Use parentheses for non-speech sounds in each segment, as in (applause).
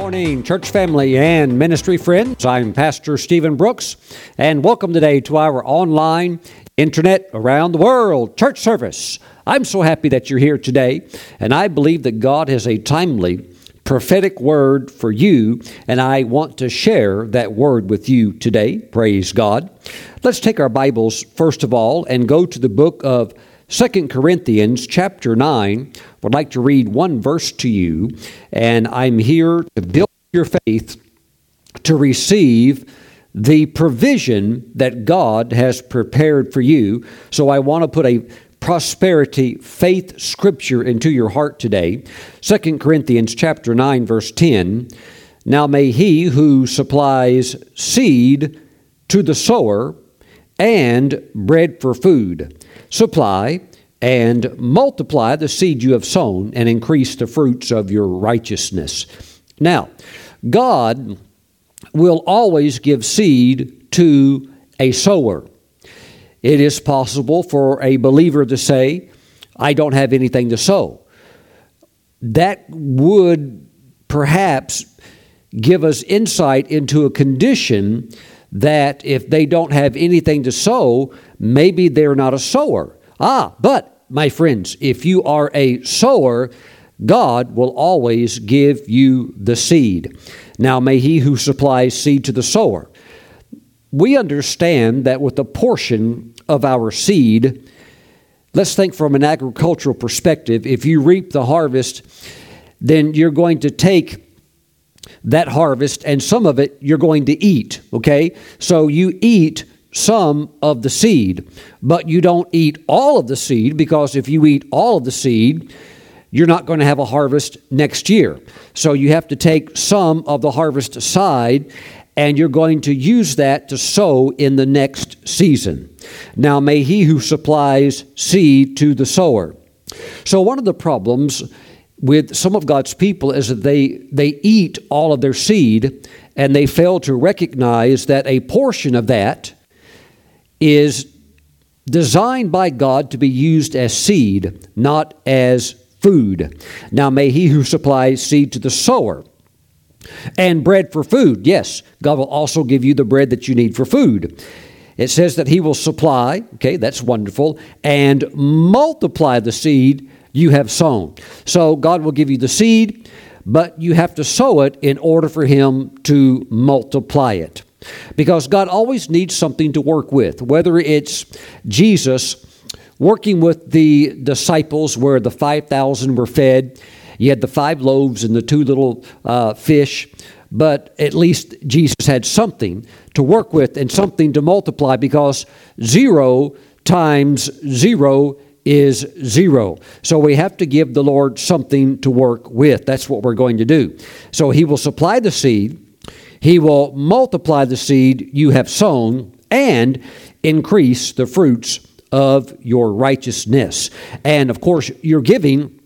morning, church family and ministry friends. I'm Pastor Stephen Brooks, and welcome today to our online, internet, around the world church service. I'm so happy that you're here today, and I believe that God has a timely, prophetic word for you, and I want to share that word with you today. Praise God. Let's take our Bibles, first of all, and go to the book of Second Corinthians chapter 9 I would like to read one verse to you and I'm here to build your faith to receive the provision that God has prepared for you. So I want to put a prosperity faith scripture into your heart today. Second Corinthians chapter 9 verse 10. Now may he who supplies seed to the sower and bread for food supply and multiply the seed you have sown and increase the fruits of your righteousness. Now, God will always give seed to a sower. It is possible for a believer to say, I don't have anything to sow. That would perhaps give us insight into a condition that if they don't have anything to sow, maybe they're not a sower. Ah, but my friends, if you are a sower, God will always give you the seed. Now, may he who supplies seed to the sower. We understand that with a portion of our seed, let's think from an agricultural perspective, if you reap the harvest, then you're going to take that harvest and some of it you're going to eat, okay? So you eat some of the seed, but you don't eat all of the seed because if you eat all of the seed, you're not going to have a harvest next year. So you have to take some of the harvest aside and you're going to use that to sow in the next season. Now, may he who supplies seed to the sower. So, one of the problems with some of God's people is that they, they eat all of their seed and they fail to recognize that a portion of that is designed by God to be used as seed, not as food. Now, may he who supplies seed to the sower and bread for food, yes, God will also give you the bread that you need for food. It says that he will supply, okay, that's wonderful, and multiply the seed you have sown. So God will give you the seed, but you have to sow it in order for him to multiply it. Because God always needs something to work with, whether it's Jesus working with the disciples where the 5,000 were fed. You had the five loaves and the two little uh, fish, but at least Jesus had something to work with and something to multiply because zero times zero is zero. So we have to give the Lord something to work with. That's what we're going to do. So He will supply the seed he will multiply the seed you have sown and increase the fruits of your righteousness. And of course, you're giving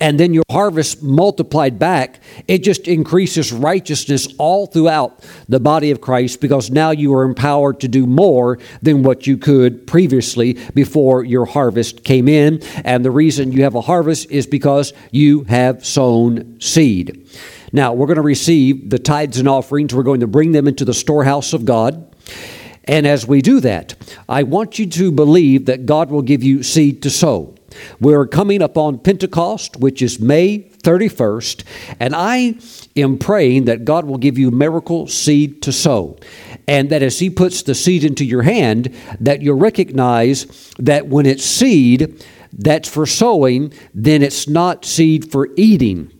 and then your harvest multiplied back, it just increases righteousness all throughout the body of Christ because now you are empowered to do more than what you could previously before your harvest came in. And the reason you have a harvest is because you have sown seed. Now, we're going to receive the tithes and offerings. We're going to bring them into the storehouse of God. And as we do that, I want you to believe that God will give you seed to sow. We're coming up on Pentecost, which is May 31st, and I am praying that God will give you miracle seed to sow. And that as He puts the seed into your hand, that you'll recognize that when it's seed that's for sowing, then it's not seed for eating.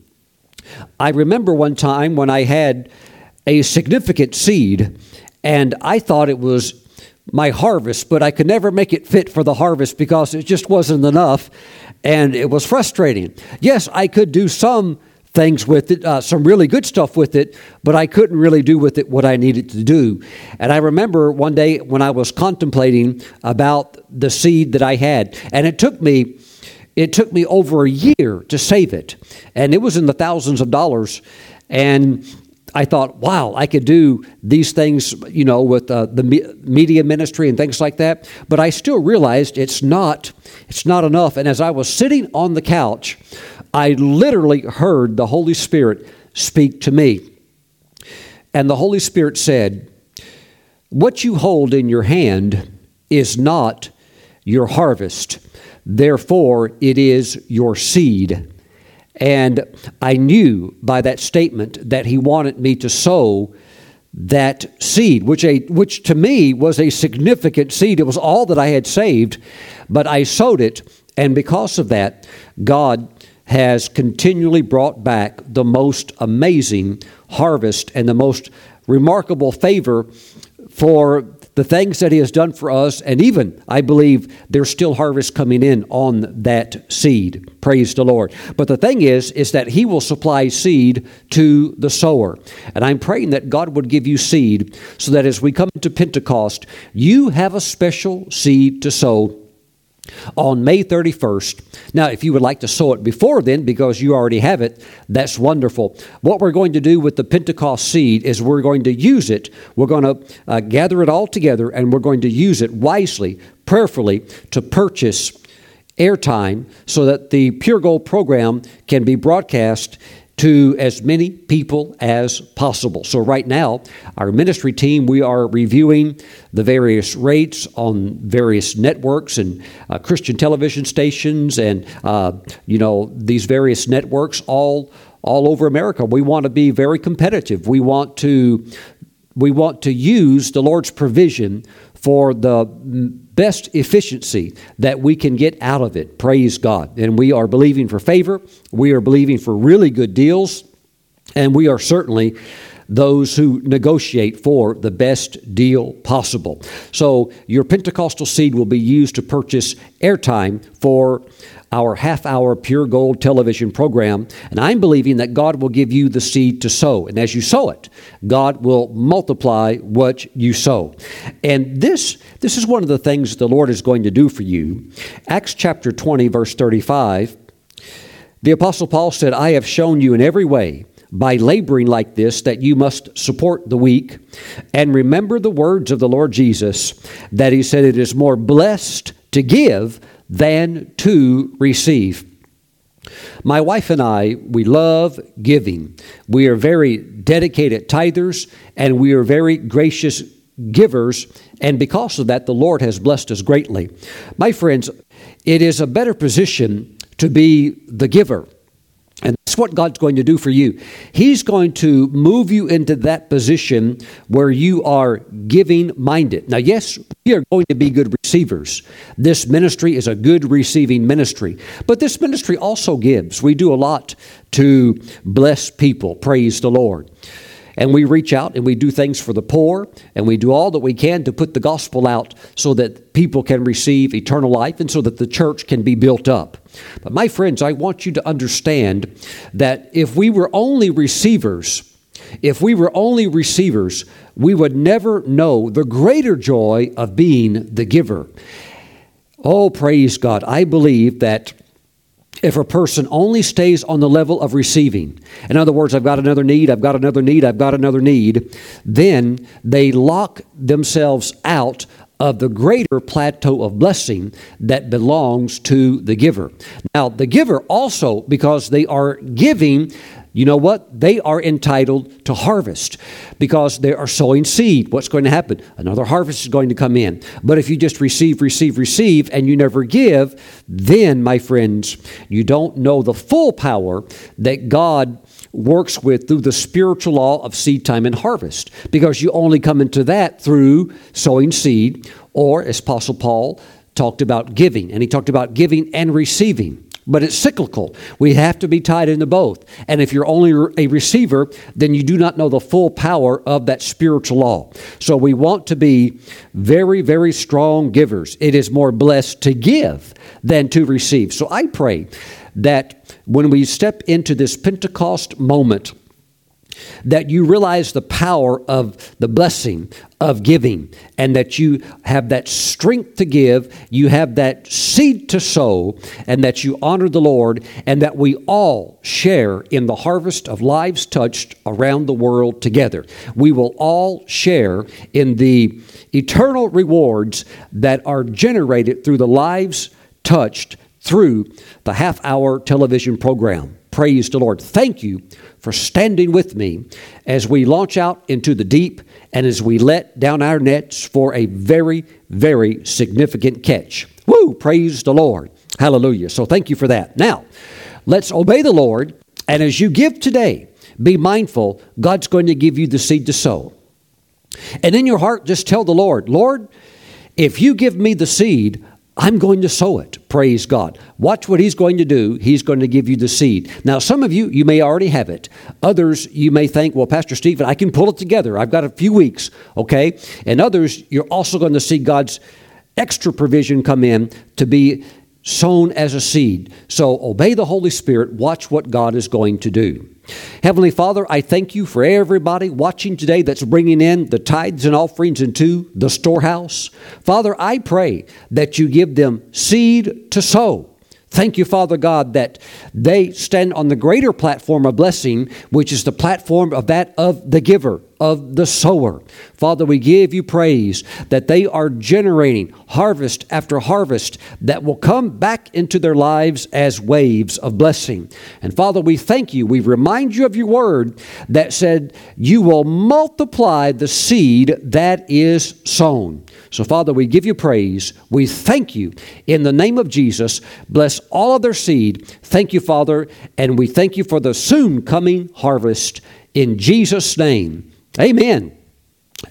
I remember one time when I had a significant seed, and I thought it was my harvest, but I could never make it fit for the harvest because it just wasn't enough, and it was frustrating. Yes, I could do some things with it, uh, some really good stuff with it, but I couldn't really do with it what I needed to do. And I remember one day when I was contemplating about the seed that I had, and it took me it took me over a year to save it, and it was in the thousands of dollars. And I thought, wow, I could do these things, you know, with uh, the media ministry and things like that. But I still realized it's not, it's not enough. And as I was sitting on the couch, I literally heard the Holy Spirit speak to me. And the Holy Spirit said, What you hold in your hand is not your harvest, therefore, it is your seed. And I knew by that statement that he wanted me to sow that seed, which, a, which to me was a significant seed. It was all that I had saved, but I sowed it. And because of that, God has continually brought back the most amazing harvest and the most remarkable favor for the things that He has done for us, and even, I believe, there's still harvest coming in on that seed. Praise the Lord. But the thing is, is that He will supply seed to the sower. And I'm praying that God would give you seed so that as we come to Pentecost, you have a special seed to sow on May 31st. Now, if you would like to sow it before then, because you already have it, that's wonderful. What we're going to do with the Pentecost seed is we're going to use it. We're going to uh, gather it all together and we're going to use it wisely, prayerfully, to purchase airtime so that the Pure Gold program can be broadcast to as many people as possible. So, right now, our ministry team, we are reviewing the various rates on various networks and uh, Christian television stations and, uh, you know, these various networks all, all over America. We want to be very competitive. We want to, we want to use the Lord's provision for the best efficiency that we can get out of it. Praise God. And we are believing for favor. We are believing for really good deals. And we are certainly those who negotiate for the best deal possible. So, your Pentecostal seed will be used to purchase airtime for our half hour pure gold television program. And I'm believing that God will give you the seed to sow. And as you sow it, God will multiply what you sow. And this, this is one of the things the Lord is going to do for you. Acts chapter 20, verse 35. The Apostle Paul said, I have shown you in every way by laboring like this that you must support the weak and remember the words of the Lord Jesus that he said it is more blessed to give than to receive. My wife and I, we love giving. We are very dedicated tithers and we are very gracious givers, and because of that, the Lord has blessed us greatly. My friends, it is a better position to be the giver what God's going to do for you. He's going to move you into that position where you are giving minded. Now, yes, we are going to be good receivers. This ministry is a good receiving ministry. But this ministry also gives. We do a lot to bless people. Praise the Lord and we reach out and we do things for the poor and we do all that we can to put the gospel out so that people can receive eternal life and so that the church can be built up. But my friends, I want you to understand that if we were only receivers, if we were only receivers, we would never know the greater joy of being the giver. Oh, praise God. I believe that if a person only stays on the level of receiving, in other words, I've got another need, I've got another need, I've got another need, then they lock themselves out of the greater plateau of blessing that belongs to the giver. Now, the giver also, because they are giving, you know what? They are entitled to harvest because they are sowing seed. What's going to happen? Another harvest is going to come in. But if you just receive, receive, receive, and you never give, then, my friends, you don't know the full power that God works with through the spiritual law of seed time and harvest because you only come into that through sowing seed or, as Apostle Paul talked about, giving. And he talked about giving and receiving but it's cyclical. We have to be tied into both. And if you're only a receiver, then you do not know the full power of that spiritual law. So we want to be very, very strong givers. It is more blessed to give than to receive. So I pray that when we step into this Pentecost moment, that you realize the power of the blessing of giving and that you have that strength to give, you have that seed to sow, and that you honor the Lord, and that we all share in the harvest of lives touched around the world together. We will all share in the eternal rewards that are generated through the lives touched through the half hour television program. Praise the Lord. Thank you for standing with me as we launch out into the deep and as we let down our nets for a very, very significant catch. Woo! Praise the Lord. Hallelujah. So thank you for that. Now, let's obey the Lord. And as you give today, be mindful God's going to give you the seed to sow. And in your heart, just tell the Lord, Lord, if you give me the seed, I'm going to sow it. Praise God. Watch what He's going to do. He's going to give you the seed. Now, some of you, you may already have it. Others, you may think, well, Pastor Stephen, I can pull it together. I've got a few weeks, okay? And others, you're also going to see God's extra provision come in to be sown as a seed. So obey the Holy Spirit. Watch what God is going to do. Heavenly Father, I thank you for everybody watching today that's bringing in the tithes and offerings into the storehouse. Father, I pray that you give them seed to sow. Thank you, Father God, that they stand on the greater platform of blessing, which is the platform of that of the giver of the sower. Father, we give you praise that they are generating harvest after harvest that will come back into their lives as waves of blessing. And Father, we thank you. We remind you of your word that said, You will multiply the seed that is sown. So, Father, we give you praise. We thank you in the name of Jesus. Bless all of their seed. Thank you, Father, and we thank you for the soon coming harvest in Jesus' name. Amen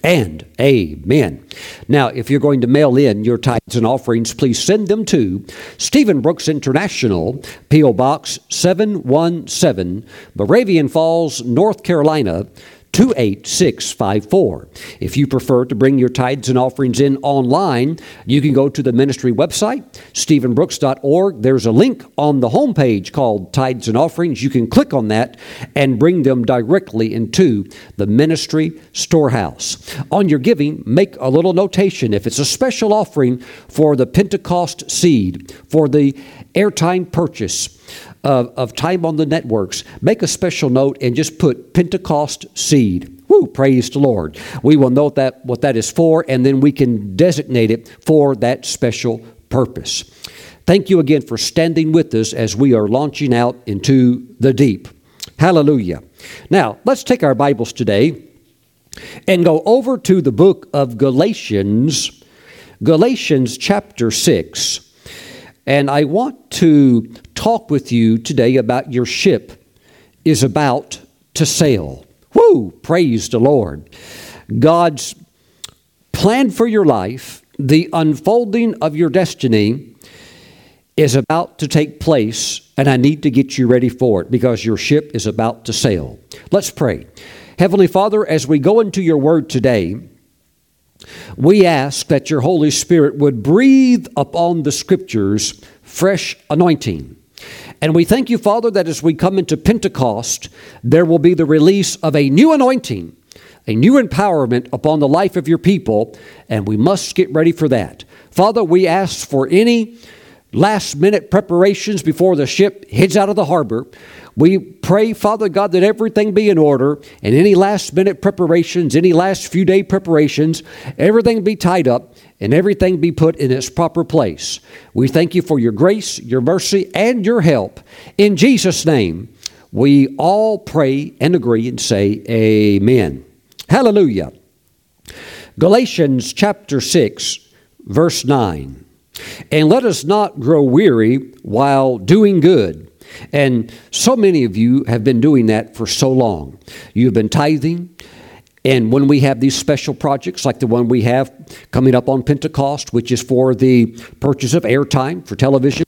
and amen. Now, if you're going to mail in your tithes and offerings, please send them to Stephen Brooks International, P.O. Box 717, Moravian Falls, North Carolina 28654. If you prefer to bring your tithes and offerings in online, you can go to the ministry website, stephenbrooks.org. There's a link on the homepage called Tithes and Offerings. You can click on that and bring them directly into the ministry storehouse. On your giving, make a little notation. If it's a special offering for the Pentecost seed, for the airtime purchase, of, of time on the networks, make a special note and just put Pentecost seed. Woo, praise the Lord. We will note that what that is for, and then we can designate it for that special purpose. Thank you again for standing with us as we are launching out into the deep. Hallelujah. Now, let's take our Bibles today and go over to the book of Galatians, Galatians chapter 6. And I want to talk with you today about your ship is about to sail. Woo! Praise the Lord. God's plan for your life, the unfolding of your destiny, is about to take place, and I need to get you ready for it because your ship is about to sail. Let's pray. Heavenly Father, as we go into your word today, we ask that your Holy Spirit would breathe upon the scriptures fresh anointing. And we thank you, Father, that as we come into Pentecost, there will be the release of a new anointing, a new empowerment upon the life of your people, and we must get ready for that. Father, we ask for any last minute preparations before the ship heads out of the harbor. We pray, Father God, that everything be in order and any last minute preparations, any last few day preparations, everything be tied up and everything be put in its proper place. We thank you for your grace, your mercy, and your help. In Jesus' name, we all pray and agree and say, Amen. Hallelujah. Galatians chapter 6, verse 9. And let us not grow weary while doing good and so many of you have been doing that for so long. You've been tithing. And when we have these special projects like the one we have coming up on Pentecost, which is for the purchase of airtime for television,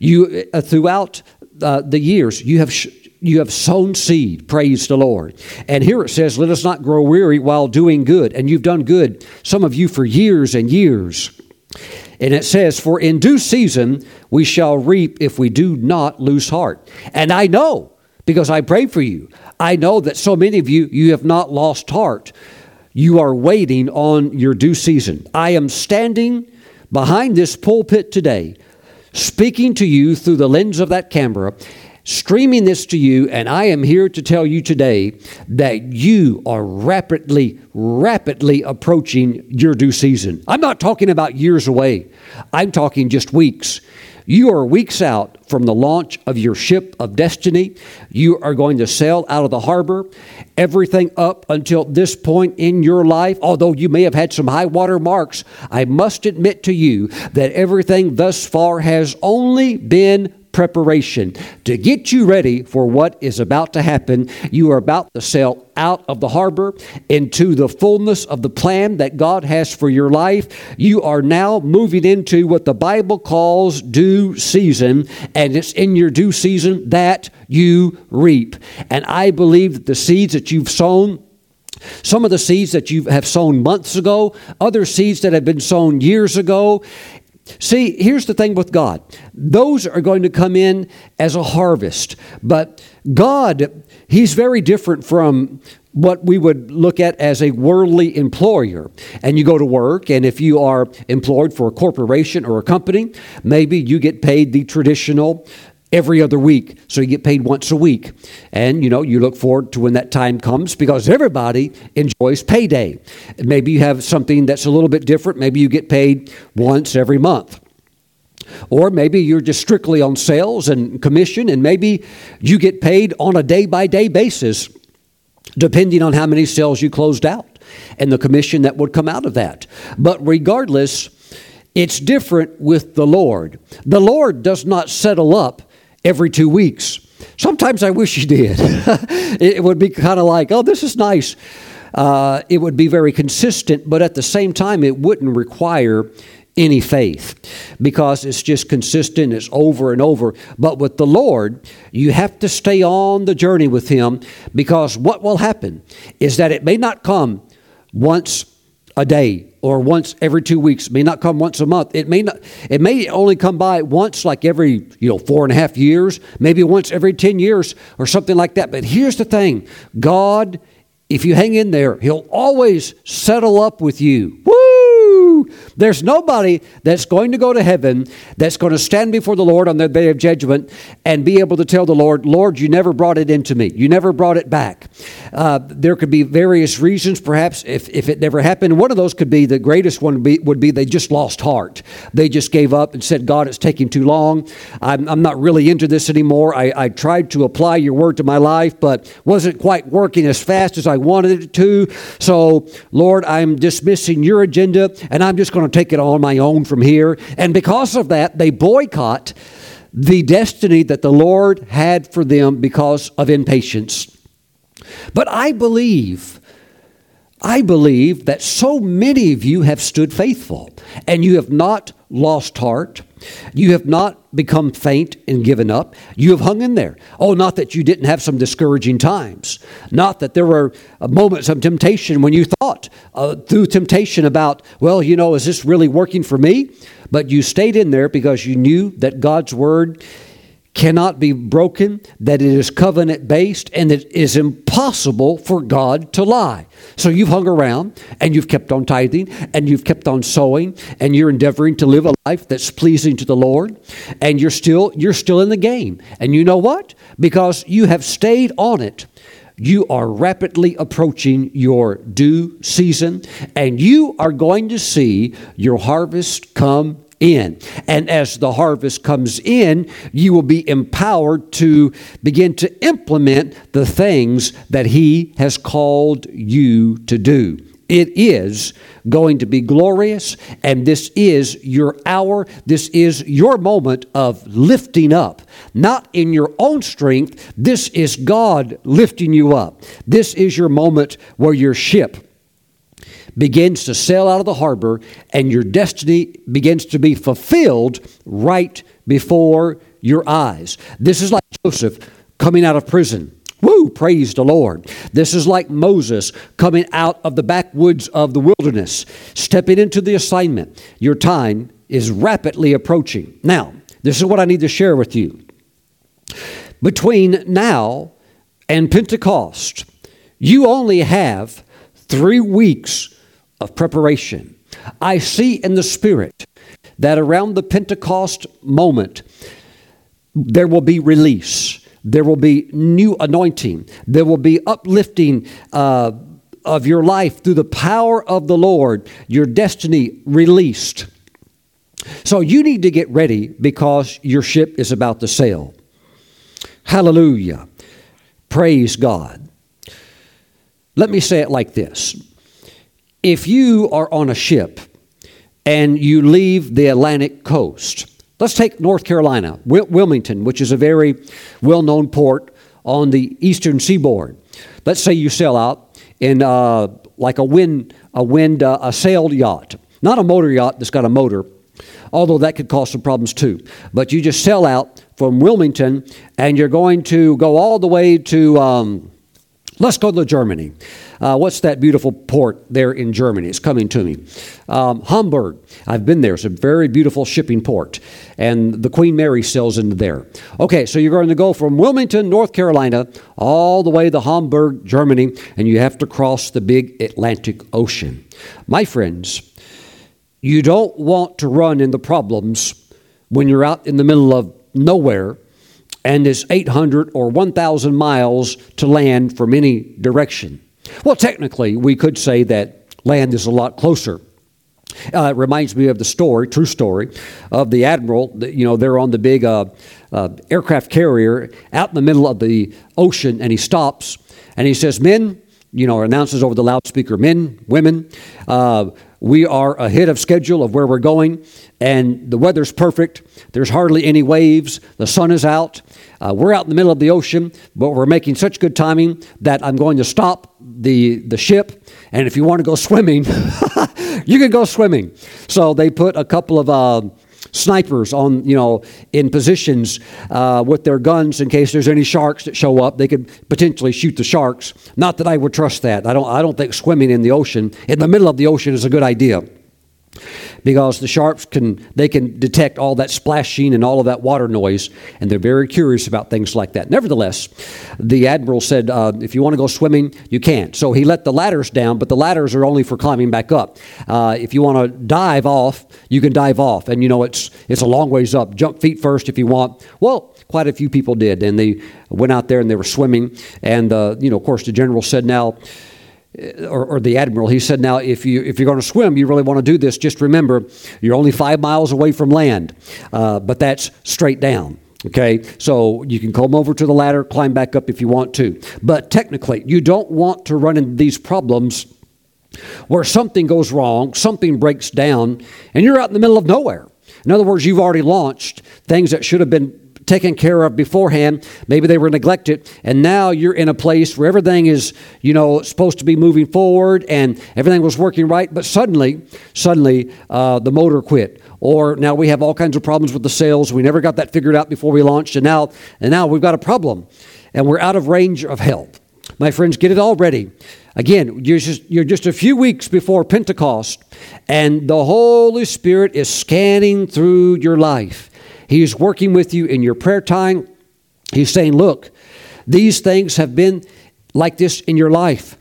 you uh, throughout uh, the years you have sh- you have sown seed. Praise the Lord. And here it says, "Let us not grow weary while doing good." And you've done good, some of you for years and years. And it says, For in due season we shall reap if we do not lose heart. And I know, because I pray for you, I know that so many of you, you have not lost heart. You are waiting on your due season. I am standing behind this pulpit today, speaking to you through the lens of that camera, streaming this to you, and I am here to tell you today that you are rapidly, rapidly approaching your due season. I'm not talking about years away, I'm talking just weeks. You are weeks out from the launch of your ship of destiny. You are going to sail out of the harbor. Everything up until this point in your life, although you may have had some high water marks, I must admit to you that everything thus far has only been preparation to get you ready for what is about to happen. You are about to sail out of the harbor into the fullness of the plan that God has for your life. You are now moving into what the Bible calls due season, and it's in your due season that you reap. And I believe that the seeds that you've sown some of the seeds that you have sown months ago, other seeds that have been sown years ago. See, here's the thing with God those are going to come in as a harvest. But God, He's very different from what we would look at as a worldly employer. And you go to work, and if you are employed for a corporation or a company, maybe you get paid the traditional every other week. So you get paid once a week. And you know, you look forward to when that time comes because everybody enjoys payday. Maybe you have something that's a little bit different. Maybe you get paid once every month. Or maybe you're just strictly on sales and commission, and maybe you get paid on a day by day basis, depending on how many sales you closed out and the commission that would come out of that. But regardless, it's different with the Lord. The Lord does not settle up every two weeks. Sometimes I wish he did. (laughs) it would be kind of like, oh, this is nice. Uh, it would be very consistent, but at the same time, it wouldn't require any faith because it's just consistent, it's over and over. But with the Lord, you have to stay on the journey with Him because what will happen is that it may not come once a day or once every two weeks. It may not come once a month. It may not. It may only come by once, like every you know four and a half years, maybe once every ten years or something like that. But here's the thing: God, if you hang in there, He'll always settle up with you. Woo! There's nobody that's going to go to heaven that's going to stand before the Lord on the day of judgment and be able to tell the Lord, Lord, you never brought it into me. You never brought it back. Uh, there could be various reasons, perhaps, if, if it never happened. One of those could be the greatest one would be, would be they just lost heart. They just gave up and said, God, it's taking too long. I'm, I'm not really into this anymore. I, I tried to apply your word to my life, but wasn't quite working as fast as I wanted it to. So, Lord, I'm dismissing your agenda and I'm just going to take it on my own from here. And because of that, they boycott the destiny that the Lord had for them because of impatience. But I believe, I believe that so many of you have stood faithful and you have not lost heart. You have not become faint and given up. You have hung in there. Oh, not that you didn't have some discouraging times. Not that there were uh, moments of temptation when you thought uh, through temptation about, well, you know, is this really working for me? But you stayed in there because you knew that God's word cannot be broken, that it is covenant based, and it is impossible for God to lie. So you've hung around and you've kept on tithing and you've kept on sowing and you're endeavoring to live a life that's pleasing to the Lord and you're still you're still in the game. And you know what? Because you have stayed on it you are rapidly approaching your due season and you are going to see your harvest come in. And as the harvest comes in, you will be empowered to begin to implement the things that He has called you to do. It is going to be glorious, and this is your hour. This is your moment of lifting up, not in your own strength. This is God lifting you up. This is your moment where your ship begins to sail out of the harbor and your destiny begins to be fulfilled right before your eyes. This is like Joseph coming out of prison. Woo, praise the Lord. This is like Moses coming out of the backwoods of the wilderness, stepping into the assignment. Your time is rapidly approaching. Now, this is what I need to share with you. Between now and Pentecost, you only have three weeks of preparation. I see in the Spirit that around the Pentecost moment, there will be release, there will be new anointing, there will be uplifting. Uh, of your life through the power of the Lord, your destiny released. So you need to get ready because your ship is about to sail. Hallelujah. Praise God. Let me say it like this If you are on a ship and you leave the Atlantic coast, let's take North Carolina, Wilmington, which is a very well known port on the eastern seaboard. Let's say you sail out in uh, like a wind, a wind, uh, a sailed yacht, not a motor yacht that's got a motor, although that could cause some problems too. But you just sail out from Wilmington and you're going to go all the way to, um, let's go to Germany. Uh, what's that beautiful port there in Germany? It's coming to me. Um, Hamburg. I've been there. It's a very beautiful shipping port. And the Queen Mary sails into there. Okay, so you're going to go from Wilmington, North Carolina, all the way to Hamburg, Germany, and you have to cross the big Atlantic Ocean. My friends, you don't want to run into problems when you're out in the middle of nowhere and it's 800 or 1,000 miles to land from any direction. Well, technically, we could say that land is a lot closer. Uh, it reminds me of the story, true story, of the admiral. You know, they're on the big uh, uh, aircraft carrier out in the middle of the ocean, and he stops and he says, "Men, you know, announces over the loudspeaker, men, women, uh, we are ahead of schedule of where we're going, and the weather's perfect. There's hardly any waves. The sun is out. Uh, we're out in the middle of the ocean, but we're making such good timing that I'm going to stop the, the ship. And if you want to go (laughs) swimming, (laughs) you can go swimming. So they put a couple of. Uh, snipers on, you know, in positions uh, with their guns in case there's any sharks that show up. They could potentially shoot the sharks. Not that I would trust that. I don't. I don't think swimming in the ocean, in the middle of the ocean, is a good idea because the sharks can they can detect all that splashing and all of that water noise and they're very curious about things like that. Nevertheless the admiral said uh, if you want to go swimming you can't. So he let the ladders down but the ladders are only for climbing back up. Uh, if you want to dive off you can dive off and you know it's it's a long ways up. Jump feet first if you want. Well quite a few people did and they went out there and they were swimming and uh, you know of course the general said now or, or, the admiral, he said, Now, if, you, if you're going to swim, you really want to do this, just remember you're only five miles away from land, uh, but that's straight down. Okay, so you can come over to the ladder, climb back up if you want to. But technically, you don't want to run into these problems where something goes wrong, something breaks down, and you're out in the middle of nowhere. In other words, you've already launched things that should have been taken care of beforehand. Maybe they were neglected, and now you're in a place where everything is, you know, supposed to be moving forward and everything was working right. But suddenly, suddenly, uh, the motor quit, or now we have all kinds of problems with the sails. We never got that figured out before we launched, and now, and now we've got a problem, and we're out of range of help. My friends, get it all ready. Again, you're just, you're just a few weeks before Pentecost, and the Holy Spirit is scanning through your life. He's working with you in your prayer time. He's saying, Look, these things have been like this in your life.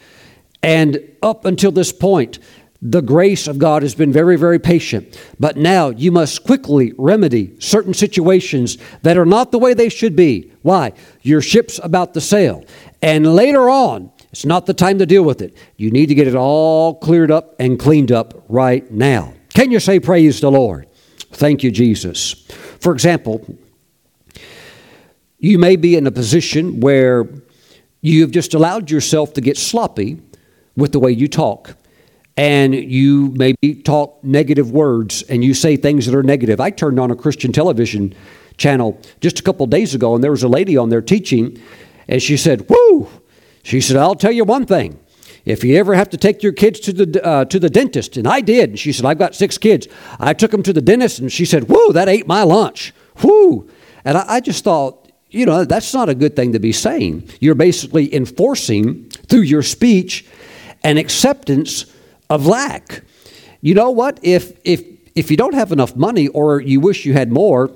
And up until this point, the grace of God has been very, very patient. But now you must quickly remedy certain situations that are not the way they should be. Why? Your ship's about to sail. And later on, it's not the time to deal with it. You need to get it all cleared up and cleaned up right now. Can you say, Praise the Lord? Thank you, Jesus. For example, you may be in a position where you've just allowed yourself to get sloppy with the way you talk. And you maybe talk negative words and you say things that are negative. I turned on a Christian television channel just a couple days ago, and there was a lady on there teaching, and she said, Whoo! She said, I'll tell you one thing. If you ever have to take your kids to the, uh, to the dentist, and I did, and she said, I've got six kids. I took them to the dentist, and she said, Whoa, that ate my lunch. Whoo. And I, I just thought, you know, that's not a good thing to be saying. You're basically enforcing through your speech an acceptance of lack. You know what? If, if, if you don't have enough money or you wish you had more,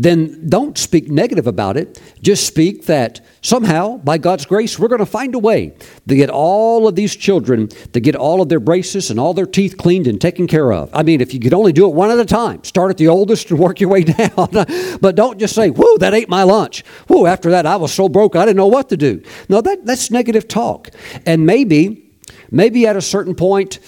then don't speak negative about it. Just speak that somehow, by God's grace, we're going to find a way to get all of these children to get all of their braces and all their teeth cleaned and taken care of. I mean, if you could only do it one at a time, start at the oldest and work your way (laughs) down. but don't just say, whoa, that ate my lunch. Whoa, after that, I was so broke, I didn't know what to do. No, that, that's negative talk. And maybe, maybe at a certain point,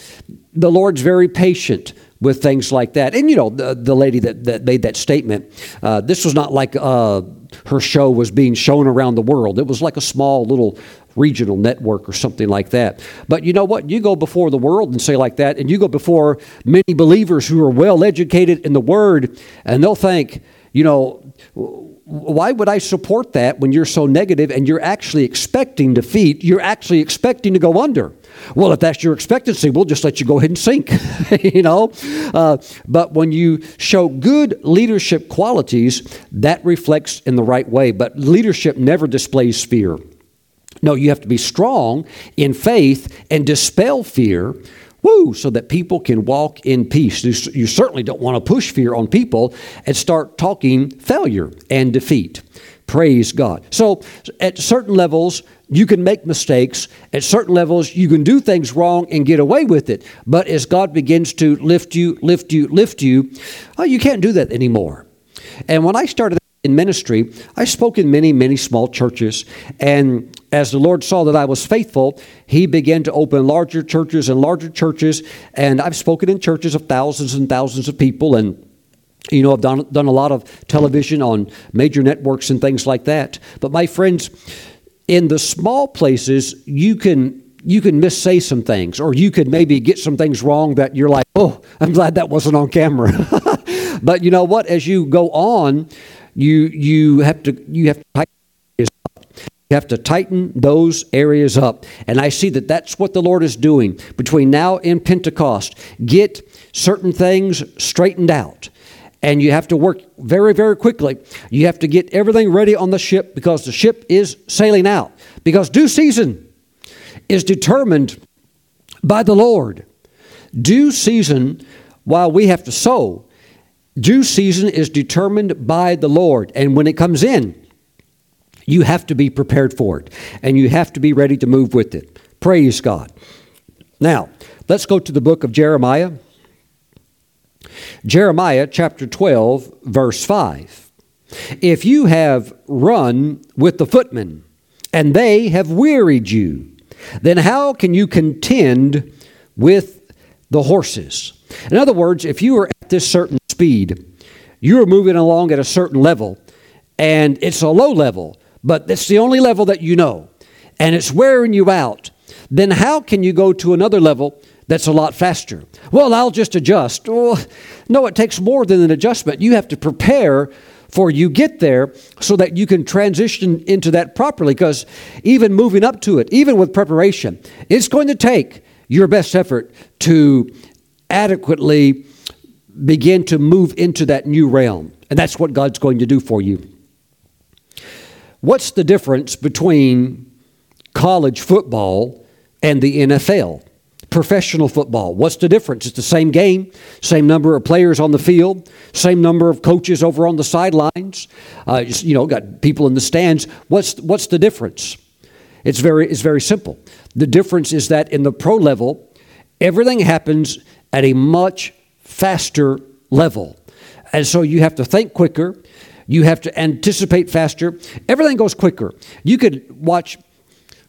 the Lord's very patient with things like that. And you know, the, the lady that, that made that statement, uh, this was not like uh, her show was being shown around the world. It was like a small little regional network or something like that. But you know what? You go before the world and say like that, and you go before many believers who are well educated in the Word, and they'll think, you know, why would I support that when you're so negative and you're actually expecting defeat? You're actually expecting to go under. Well, if that's your expectancy, we'll just let you go ahead and sink, (laughs) you know? Uh, but when you show good leadership qualities, that reflects in the right way. But leadership never displays fear. No, you have to be strong in faith and dispel fear Woo! So that people can walk in peace. You, certainly don't want to push fear on people and start talking failure and defeat. Praise God. So, at certain levels, you can make mistakes. At certain levels, you can do things wrong and get away with it. But as God begins to lift you, lift you, lift you, oh, you can't do that anymore. And when I started in ministry, I spoke in many, many small churches. And as the Lord saw that I was faithful, He began to open larger churches and larger churches. And I've spoken in churches of thousands and thousands of people. And you know, I've done, done a lot of television on major networks and things like that. But my friends, in the small places, you can you can missay some things, or you could maybe get some things wrong that you're like, oh, I'm glad that wasn't on camera. (laughs) but you know what? As you go on, you you have to you have to tighten you have to tighten those areas up. And I see that that's what the Lord is doing between now and Pentecost. Get certain things straightened out. And you have to work very, very quickly. You have to get everything ready on the ship because the ship is sailing out. Because due season is determined by the Lord. Due season, while we have to sow, Due season is determined by the Lord. And when it comes in, you have to be prepared for it. And you have to be ready to move with it. Praise God. Now, let's go to the book of Jeremiah. Jeremiah chapter 12, verse 5. If you have run with the footmen, and they have wearied you, then how can you contend with the horses? In other words, if you are at this certain speed. You're moving along at a certain level, and it's a low level, but it's the only level that you know, and it's wearing you out. Then how can you go to another level that's a lot faster? Well, I'll just adjust. Well, no, it takes more than an adjustment. You have to prepare for you get there so that you can transition into that properly because even moving up to it even with preparation it's going to take your best effort to adequately begin to move into that new realm. And that's what God's going to do for you. What's the difference between college football and the NFL? Professional football. What's the difference? It's the same game, same number of players on the field, same number of coaches over on the sidelines. Uh, you know, got people in the stands. What's what's the difference? It's very it's very simple. The difference is that in the pro level, everything happens at a much faster level. And so you have to think quicker, you have to anticipate faster. Everything goes quicker. You could watch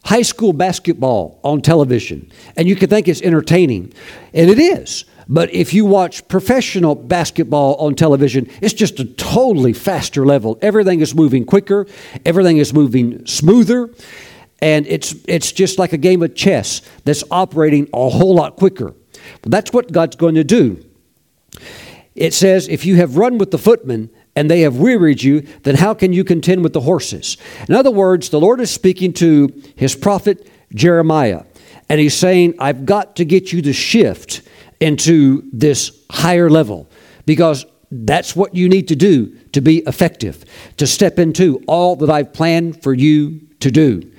high school basketball on television and you could think it's entertaining, and it is. But if you watch professional basketball on television, it's just a totally faster level. Everything is moving quicker, everything is moving smoother, and it's, it's just like a game of chess that's operating a whole lot quicker. But that's what God's going to do. It says, If you have run with the footmen and they have wearied you, then how can you contend with the horses? In other words, the Lord is speaking to his prophet Jeremiah, and he's saying, I've got to get you to shift into this higher level because that's what you need to do to be effective, to step into all that I've planned for you to do.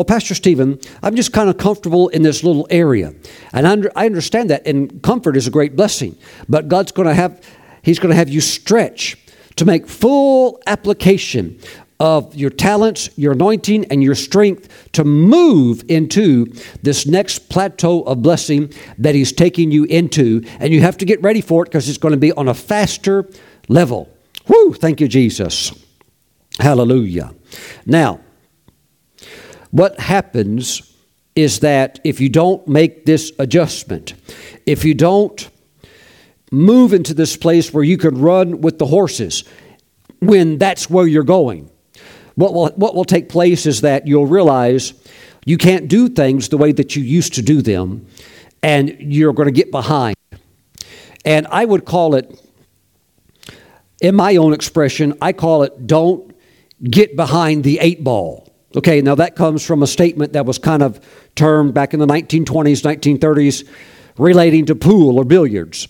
Well, Pastor Stephen, I'm just kind of comfortable in this little area. And I, under, I understand that, and comfort is a great blessing. But God's going to have, He's going to have you stretch to make full application of your talents, your anointing, and your strength to move into this next plateau of blessing that He's taking you into. And you have to get ready for it because it's going to be on a faster level. Woo! Thank you, Jesus. Hallelujah. Now, what happens is that if you don't make this adjustment, if you don't move into this place where you can run with the horses when that's where you're going. What will, what will take place is that you'll realize you can't do things the way that you used to do them, and you're going to get behind. And I would call it, in my own expression, I call it don't get behind the eight ball. Okay, now that comes from a statement that was kind of termed back in the 1920s, 1930s, relating to pool or billiards.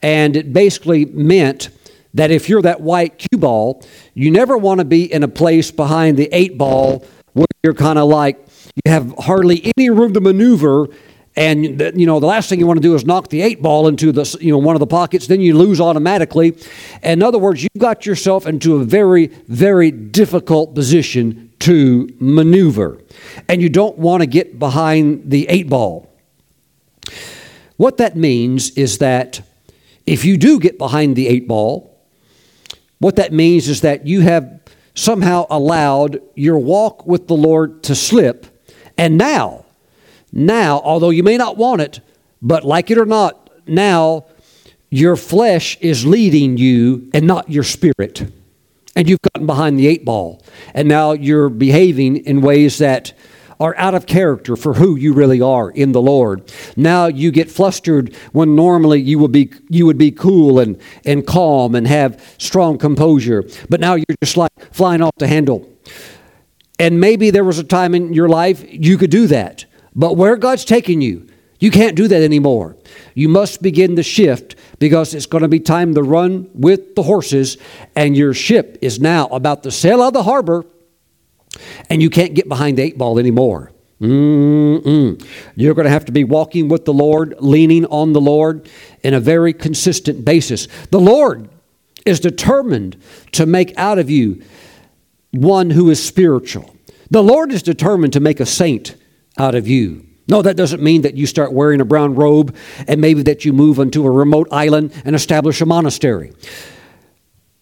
And it basically meant that if you're that white cue ball, you never want to be in a place behind the eight ball where you're kind of like, you have hardly any room to maneuver and you know the last thing you want to do is knock the eight ball into the you know one of the pockets then you lose automatically. In other words you've got yourself into a very very difficult position to maneuver. And you don't want to get behind the eight ball. What that means is that if you do get behind the eight ball what that means is that you have somehow allowed your walk with the lord to slip. And now now, although you may not want it, but like it or not, now your flesh is leading you and not your spirit. And you've gotten behind the eight ball. And now you're behaving in ways that are out of character for who you really are in the Lord. Now you get flustered when normally you would be you would be cool and, and calm and have strong composure. But now you're just like flying off the handle. And maybe there was a time in your life you could do that. But where God's taking you, you can't do that anymore. You must begin the shift because it's going to be time to run with the horses, and your ship is now about to sail out of the harbor, and you can't get behind the eight ball anymore. Mm-mm. You're going to have to be walking with the Lord, leaning on the Lord in a very consistent basis. The Lord is determined to make out of you one who is spiritual. The Lord is determined to make a saint out of you. No, that doesn't mean that you start wearing a brown robe and maybe that you move onto a remote island and establish a monastery.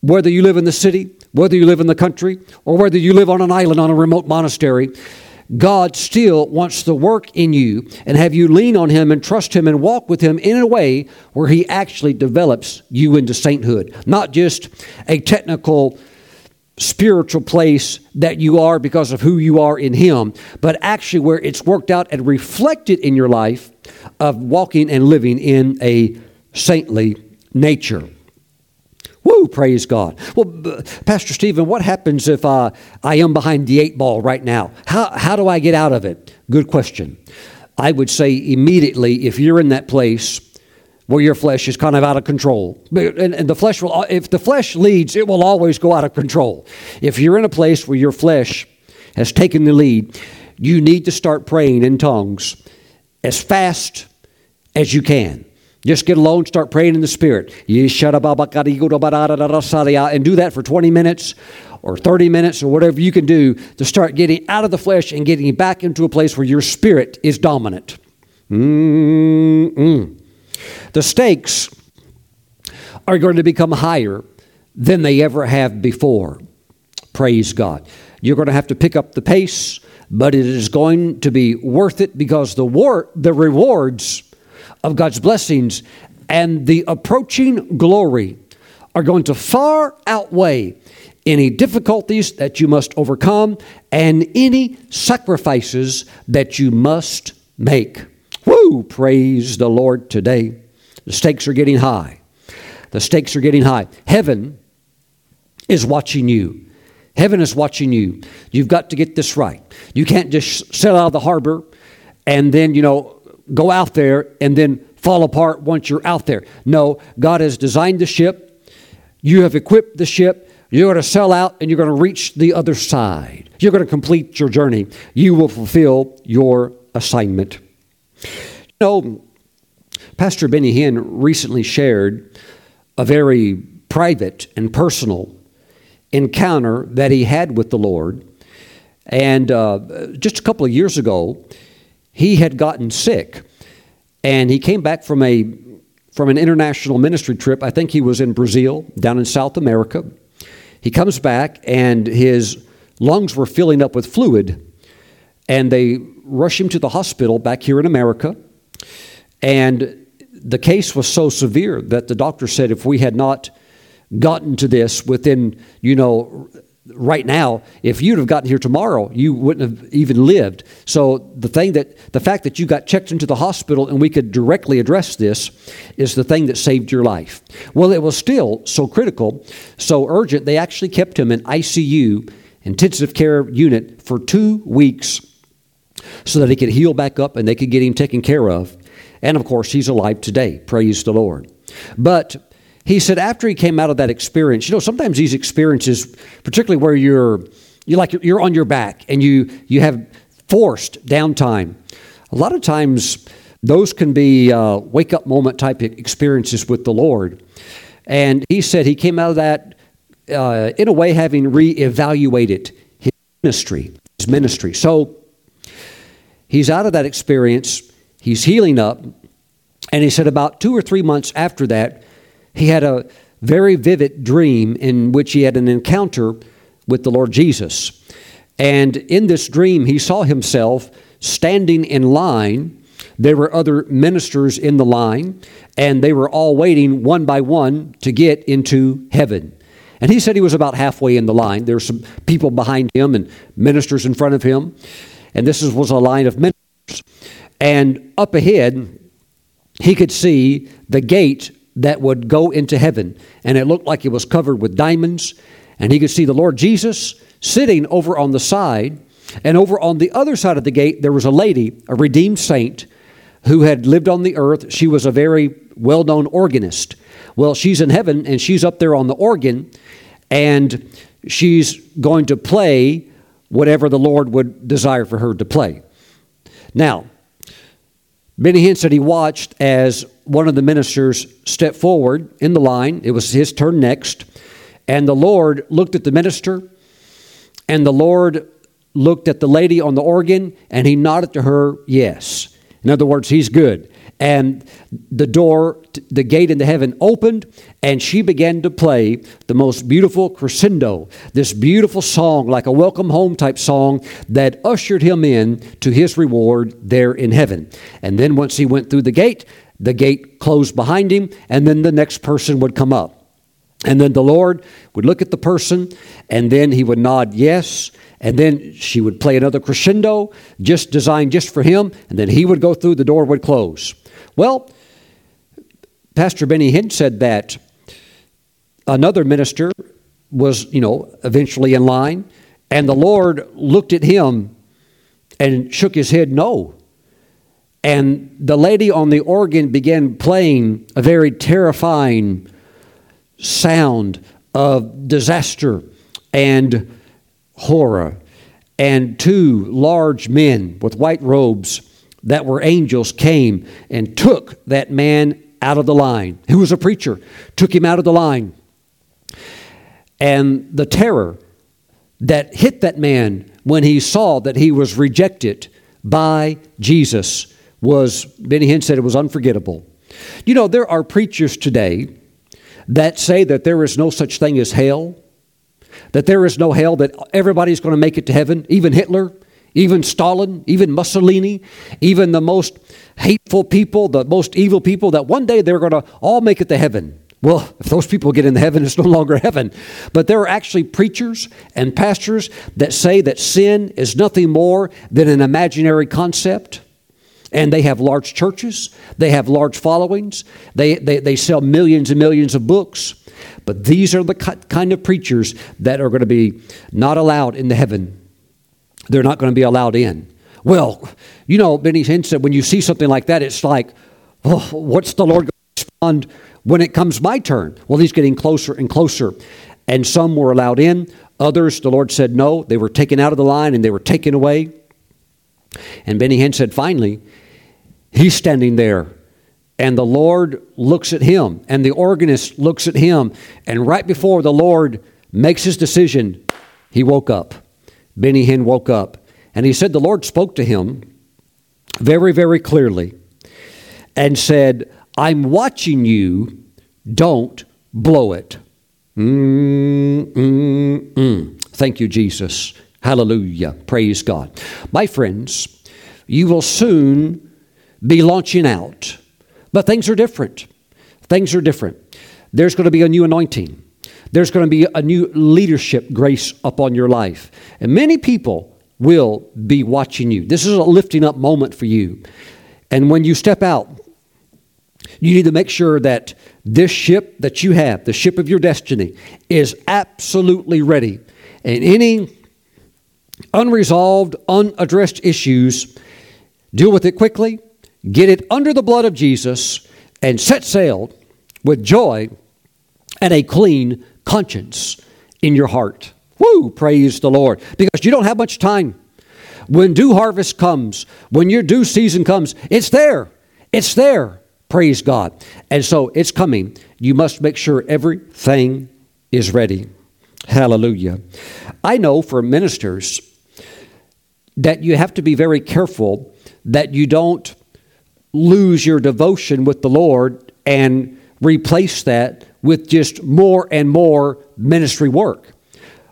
Whether you live in the city, whether you live in the country, or whether you live on an island on a remote monastery, God still wants to work in you and have you lean on Him and trust Him and walk with Him in a way where He actually develops you into sainthood, not just a technical spiritual place that you are because of who you are in Him, but actually where it's worked out and reflected in your life of walking and living in a saintly nature. Woo, praise God. Well, Pastor Stephen, what happens if uh, I am behind the eight ball right now? How, how do I get out of it? Good question. I would say immediately, if you're in that place, where your flesh is kind of out of control. And, and, the flesh will, if the flesh leads, it will always go out of control. If you're in a place where your flesh has taken the lead, you need to start praying in tongues as fast as you can. Just get alone, start praying in the Spirit. And do that for 20 minutes or 30 minutes or whatever you can do to start getting out of the flesh and getting back into a place where your spirit is dominant. Mm-mm. The stakes are going to become higher than they ever have before. Praise God. You're going to have to pick up the pace, but it is going to be worth it because the war, the rewards of God's blessings and the approaching glory are going to far outweigh any difficulties that you must overcome and any sacrifices that you must make. Praise the Lord today. The stakes are getting high. The stakes are getting high. Heaven is watching you. Heaven is watching you. You've got to get this right. You can't just sail out of the harbor and then, you know, go out there and then fall apart once you're out there. No, God has designed the ship. You have equipped the ship. You're going to sell out and you're going to reach the other side. You're going to complete your journey. You will fulfill your assignment. You know, Pastor Benny Hinn recently shared a very private and personal encounter that he had with the Lord. And uh, just a couple of years ago, he had gotten sick, and he came back from a from an international ministry trip. I think he was in Brazil, down in South America. He comes back, and his lungs were filling up with fluid, and they rush him to the hospital back here in America. And the case was so severe that the doctor said if we had not gotten to this within, you know, right now, if you'd have gotten here tomorrow, you wouldn't have even lived. So the thing that the fact that you got checked into the hospital and we could directly address this is the thing that saved your life. Well, it was still so critical, so urgent. They actually kept him in ICU, intensive care unit, for two weeks, so that he could heal back up and they could get him taken care of. And of course, he's alive today. Praise the Lord. But he said after he came out of that experience, you know, sometimes these experiences, particularly where you're you're like you're on your back and you you have forced downtime. A lot of times, those can be uh, wake up moment type experiences with the Lord. And he said he came out of that uh, in a way having reevaluated his ministry, his ministry. So he's out of that experience. He's healing up. And he said about two or three months after that, he had a very vivid dream in which he had an encounter with the Lord Jesus. And in this dream, he saw himself standing in line. There were other ministers in the line, and they were all waiting one by one to get into heaven. And he said he was about halfway in the line. There were some people behind him and ministers in front of him. And this was a line of ministers. And up ahead, he could see the gate that would go into heaven. And it looked like it was covered with diamonds. And he could see the Lord Jesus sitting over on the side. And over on the other side of the gate, there was a lady, a redeemed saint, who had lived on the earth. She was a very well known organist. Well, she's in heaven and she's up there on the organ and she's going to play whatever the Lord would desire for her to play. Now, Benny Hinn said he watched as one of the ministers stepped forward in the line. It was his turn next. And the Lord looked at the minister, and the Lord looked at the lady on the organ, and he nodded to her, yes. In other words, he's good and the door, the gate into heaven opened, and she began to play the most beautiful crescendo, this beautiful song, like a welcome home type song that ushered him in to his reward there in heaven. And then once he went through the gate, the gate closed behind him, and then the next person would come up. And then the Lord would look at the person, and then he would nod yes, and then she would play another crescendo, just designed just for him, and then he would go through, the door would close. Well, Pastor Benny Hinn said that another minister was, you know, eventually in line, and the Lord looked at him and shook his head no. And the lady on the organ began playing a very terrifying sound of disaster and horror. And two large men with white robes that were angels came and took that man out of the line. Who was a preacher? Took him out of the line. And the terror that hit that man when he saw that he was rejected by Jesus was, Benny Hinn said it was unforgettable. You know, there are preachers today that say that there is no such thing as hell, that there is no hell, that everybody's going to make it to heaven, even Hitler even Stalin, even Mussolini, even the most hateful people, the most evil people, that one day they're going to all make it to heaven. Well, if those people get into heaven, (laughs) it's no longer heaven. But there are actually preachers and pastors that say that sin is nothing more than an imaginary concept. And they have large churches, they have large followings, they, they, they sell millions and millions of books. But these are the kind of preachers that are going to be not allowed in the heaven they're not going to be allowed in. Well, you know, Benny Hinn said when you see something like that, it's like, oh, what's the Lord going to respond when it comes my turn? Well, he's getting closer and closer. And some were allowed in, others, the Lord said no. They were taken out of the line and they were taken away. And Benny Hinn said, finally, he's standing there. And the Lord looks at him, and the organist looks at him. And right before the Lord makes his decision, he woke up. Benny Hinn woke up and he said the Lord spoke to him very, very clearly and said, I'm watching you, don't blow it. Mm, mm, mm. Thank you, Jesus. Hallelujah. Praise God. My friends, you will soon be launching out But things are different. Things are different. There's going to be a new anointing. There's going to be a new leadership grace upon your life. And many people will be watching you. This is a lifting up moment for you. And when you step out, you need to make sure that this ship that you have, the ship of your destiny, is absolutely ready. And any unresolved, unaddressed issues, deal with it quickly, get it under the blood of Jesus, and set sail with joy and a clean conscience in your heart. Woo! Praise the Lord. Because you don't have much time. When due harvest comes, when your due season comes, it's there. It's there. Praise God. And so it's coming. You must make sure everything is ready. Hallelujah. I know for ministers that you have to be very careful that you don't lose your devotion with the Lord and replace that with just more and more ministry work.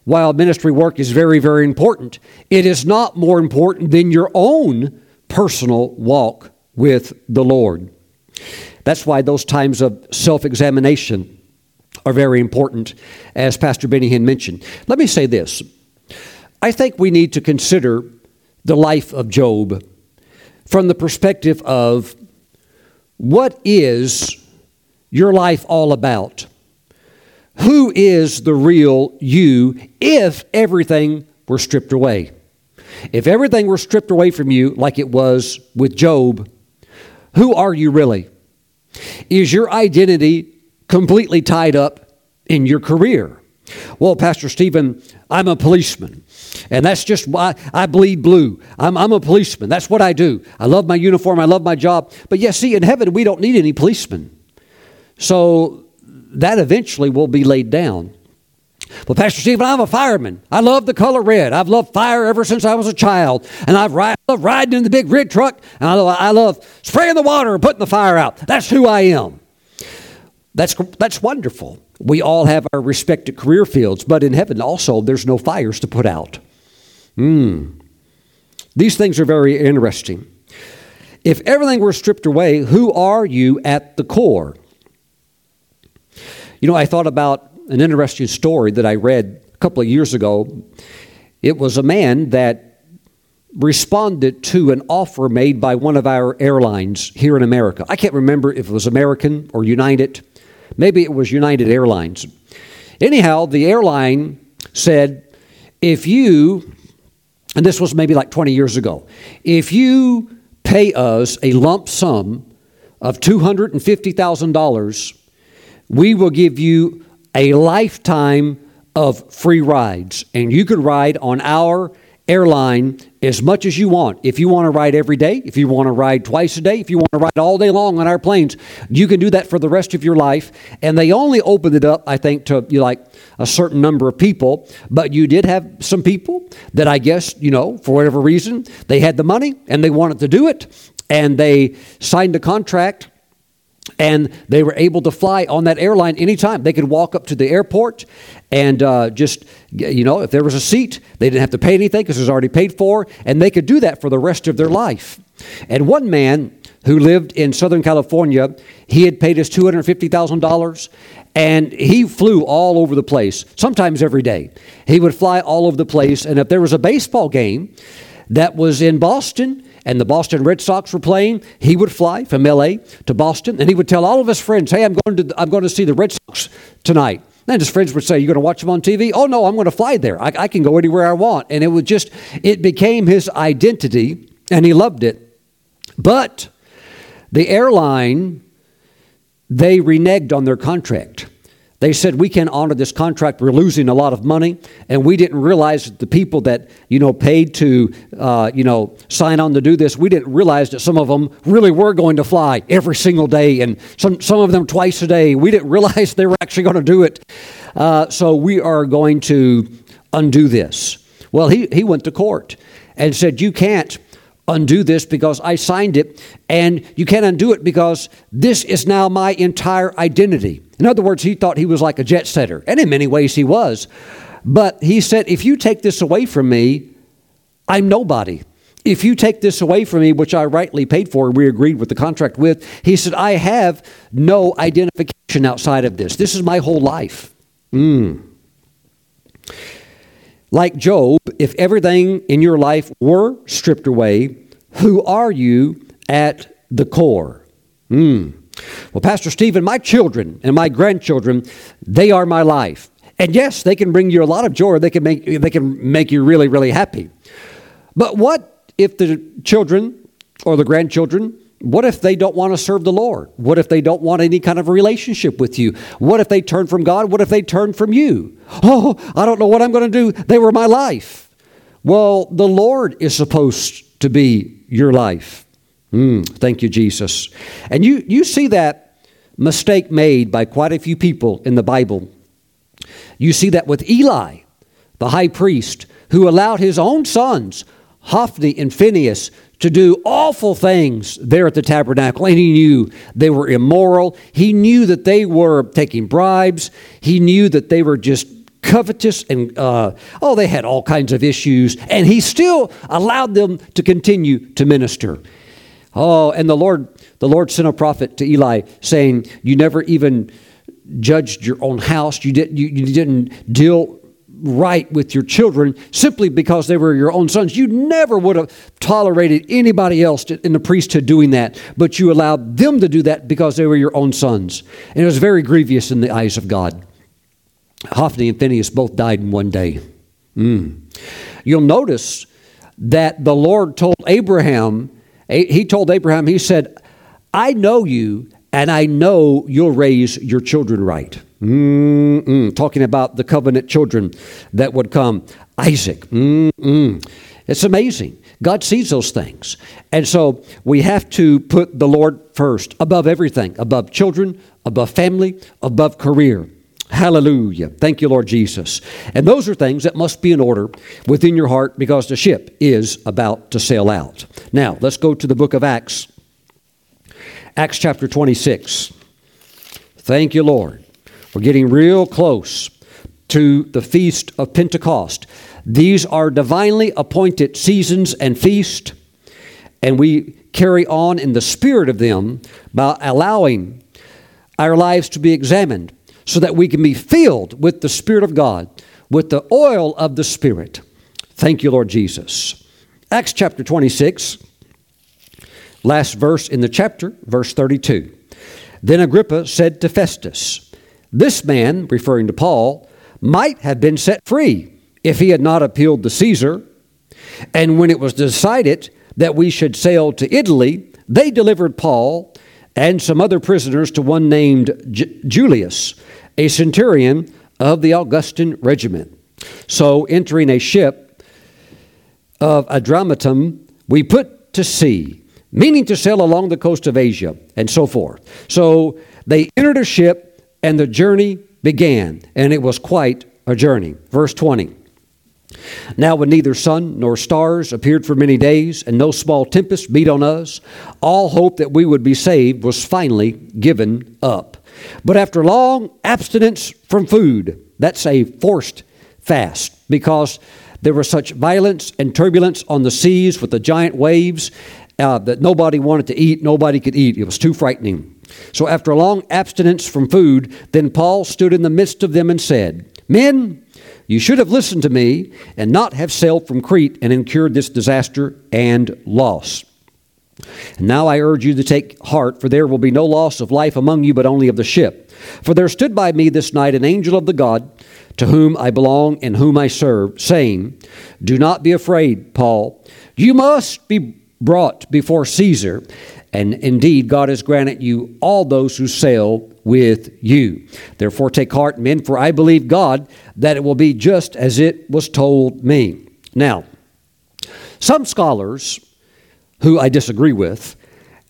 While ministry work is very, very important, it is not more important than your own personal walk with the Lord. That's why those times of self examination are very important, as Pastor Benny Hinn mentioned. Let me say this I think we need to consider the life of Job from the perspective of what is your life all about? Who is the real you if everything were stripped away? If everything were stripped away from you, like it was with Job, who are you really? Is your identity completely tied up in your career? Well, Pastor Stephen, I'm a policeman. And that's just why I bleed blue. I'm, I'm a policeman. That's what I do. I love my uniform. I love my job. But yes, see, in heaven, we don't need any policemen. So that eventually will be laid down. Well, Pastor Stephen, I'm a fireman. I love the color red. I've loved fire ever since I was a child. And I've ride, I love riding in the big red truck. And I love, I love spraying the water and putting the fire out. That's who I am. That's, that's wonderful. We all have our respected career fields, but in heaven also, there's no fires to put out. Hmm. These things are very interesting. If everything were stripped away, who are you at the core? You know, I thought about an interesting story that I read a couple of years ago. It was a man that responded to an offer made by one of our airlines here in America. I can't remember if it was American or United. Maybe it was United Airlines. Anyhow, the airline said, if you, and this was maybe like 20 years ago, if you pay us a lump sum of $250,000, we will give you a lifetime of free rides. And you could ride on our airline as much as you want. If you want to ride every day, if you want to ride twice a day, if you want to ride all day long on our planes, you can do that for the rest of your life. And they only opened it up, I think, to you like a certain number of people. But you did have some people that I guess, you know, for whatever reason, they had the money and they wanted to do it. And they signed a contract and they were able to fly on that airline anytime. They could walk up to the airport and uh, just, you know, if there was a seat, they didn't have to pay anything because it was already paid for, and they could do that for the rest of their life. And one man who lived in Southern California, he had paid us $250,000, and he flew all over the place, sometimes every day. He would fly all over the place, and if there was a baseball game that was in Boston, and the Boston Red Sox were playing, he would fly from LA to Boston and he would tell all of his friends, Hey, I'm going to, I'm going to see the Red Sox tonight. And his friends would say, You're going to watch them on TV? Oh, no, I'm going to fly there. I, I can go anywhere I want. And it was just, it became his identity and he loved it. But the airline, they reneged on their contract. They said, We can't honor this contract. We're losing a lot of money. And we didn't realize the people that, you know, paid to, uh, you know, sign on to do this, we didn't realize that some of them really were going to fly every single day and some, some of them twice a day. We didn't (laughs) realize they were actually going to do it. Uh, so we are going to undo this. Well, he, he went to court and said, You can't undo this because I signed it, and you can't undo it because this is now my entire identity. In other words, he thought he was like a jet setter, and in many ways he was. But he said, if you take this away from me, I'm nobody. if you take this away from me, which I rightly paid for, we agreed with the contract with, he said, I have no identification outside of this. This is my whole life. Mm. Like Job, if everything in your life were stripped away, who are you at the core? Mm. Well, Pastor Stephen, my children and my grandchildren, they are my life. And yes, they can bring you a lot of joy. They can make, they can make you really, really happy. But what if the children or the grandchildren, what if they don't want to serve the Lord? What if they don't want any kind of relationship with you? What if they turn from God? What if they turn from you? Oh, I don't know what I'm going to do. They were my life. Well, the Lord is supposed to be your life. Mm, thank you, Jesus. And you, you see that mistake made by quite a few people in the Bible. You see that with Eli, the high priest, who allowed his own sons, Hophni and Phinehas, to do awful things there at the tabernacle, and he knew they were immoral. He knew that they were taking bribes. He knew that they were just covetous and, uh, oh, they had all kinds of issues, and he still allowed them to continue to minister. Oh, and the Lord, the Lord sent a prophet to Eli saying, You never even judged your own house. You, did, you, you didn't deal right with your children simply because they were your own sons. You never would have tolerated anybody else in the priesthood doing that, but you allowed them to do that because they were your own sons. And it was very grievous in the eyes of God. Hophni and Phinehas both died in one day. Mm. You'll notice that the Lord told Abraham, he told Abraham, he said, I know you and I know you'll raise your children right. Mm-mm. Talking about the covenant children that would come. Isaac. Mm-mm. It's amazing. God sees those things. And so we have to put the Lord first, above everything, above children, above family, above career. Hallelujah. Thank you, Lord Jesus. And those are things that must be in order within your heart because the ship is about to sail out. Now, let's go to the book of Acts. Acts chapter 26. Thank you, Lord. We're getting real close to the feast of Pentecost. These are divinely appointed seasons and feasts, and we carry on in the spirit of them by allowing our lives to be examined so that we can be filled with the Spirit of God, with the oil of the Spirit. Thank you, Lord Jesus. Acts chapter 26. Last verse in the chapter, verse 32. Then Agrippa said to Festus, This man, referring to Paul, might have been set free if he had not appealed to Caesar. And when it was decided that we should sail to Italy, they delivered Paul and some other prisoners to one named J- Julius, a centurion of the Augustan regiment. So, entering a ship of Adramyttium, we put to sea meaning to sail along the coast of Asia, and so forth. So they entered a ship, and the journey began, and it was quite a journey. Verse 20. Now, when neither sun nor stars appeared for many days, and no small tempest beat on us, all hope that we would be saved was finally given up. But after long abstinence from food, that's a forced fast, because there was such violence and turbulence on the seas with the giant waves uh, that nobody wanted to eat, nobody could eat. It was too frightening. So, after a long abstinence from food, then Paul stood in the midst of them and said, Men, you should have listened to me and not have sailed from Crete and incurred this disaster and loss. And now I urge you to take heart, for there will be no loss of life among you, but only of the ship. For there stood by me this night an angel of the God to whom I belong and whom I serve, saying, Do not be afraid, Paul. You must be brought before Caesar. And indeed, God has granted you all those who sail with you. Therefore, take heart, men, for I believe God that it will be just as it was told me. Now, some scholars who I disagree with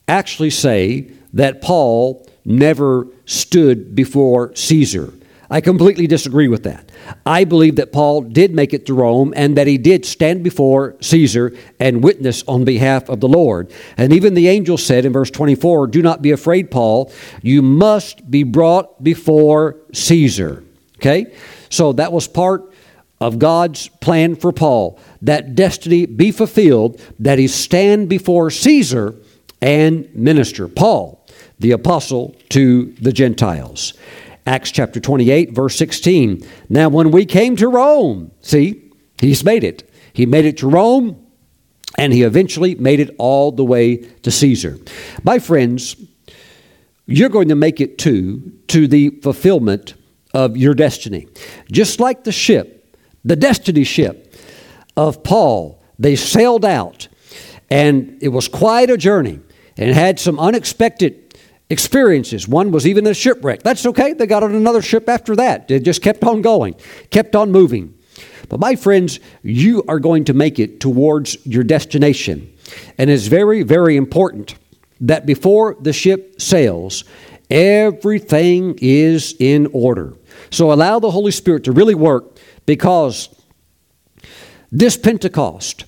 actually say that Paul never stood before Caesar. I completely disagree with that. I believe that Paul did make it to Rome and that he did stand before Caesar and witness on behalf of the Lord. And even the angel said in verse 24, Do not be afraid, Paul. You must be brought before Caesar. Okay? So that was part of God's plan for Paul, that destiny be fulfilled, that he stand before Caesar and minister. Paul, the apostle to the Gentiles. Acts chapter 28, verse 16. Now, when we came to Rome, see, he's made it. He made it to Rome, and he eventually made it all the way to Caesar. My friends, you're going to make it too to the fulfillment of your destiny. Just like the ship, the destiny ship of Paul, they sailed out, and it was quite a journey and had some unexpected experiences. One was even a shipwreck. That's okay. They got on another ship after that. It just kept on going, kept on moving. But my friends, you are going to make it towards your destination. And it's very, very important that before the ship sails, everything is in order. So allow the Holy Spirit to really work because this Pentecost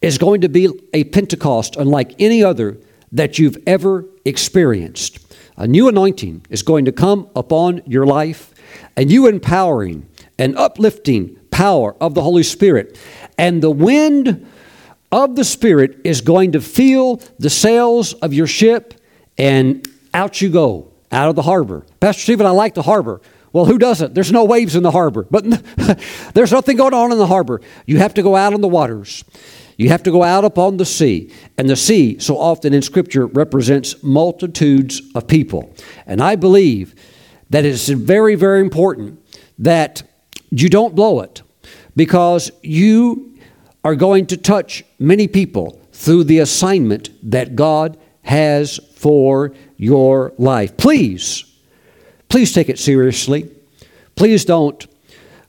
is going to be a Pentecost unlike any other that you've ever experienced. A new anointing is going to come upon your life, a new empowering and uplifting power of the Holy Spirit. And the wind of the Spirit is going to feel the sails of your ship, and out you go, out of the harbor. Pastor Stephen, I like the harbor. Well, who doesn't? There's no waves in the harbor, but (laughs) there's nothing going on in the harbor. You have to go out on the waters. You have to go out upon the sea. And the sea, so often in Scripture, represents multitudes of people. And I believe that it's very, very important that you don't blow it because you are going to touch many people through the assignment that God has for your life. Please, please take it seriously. Please don't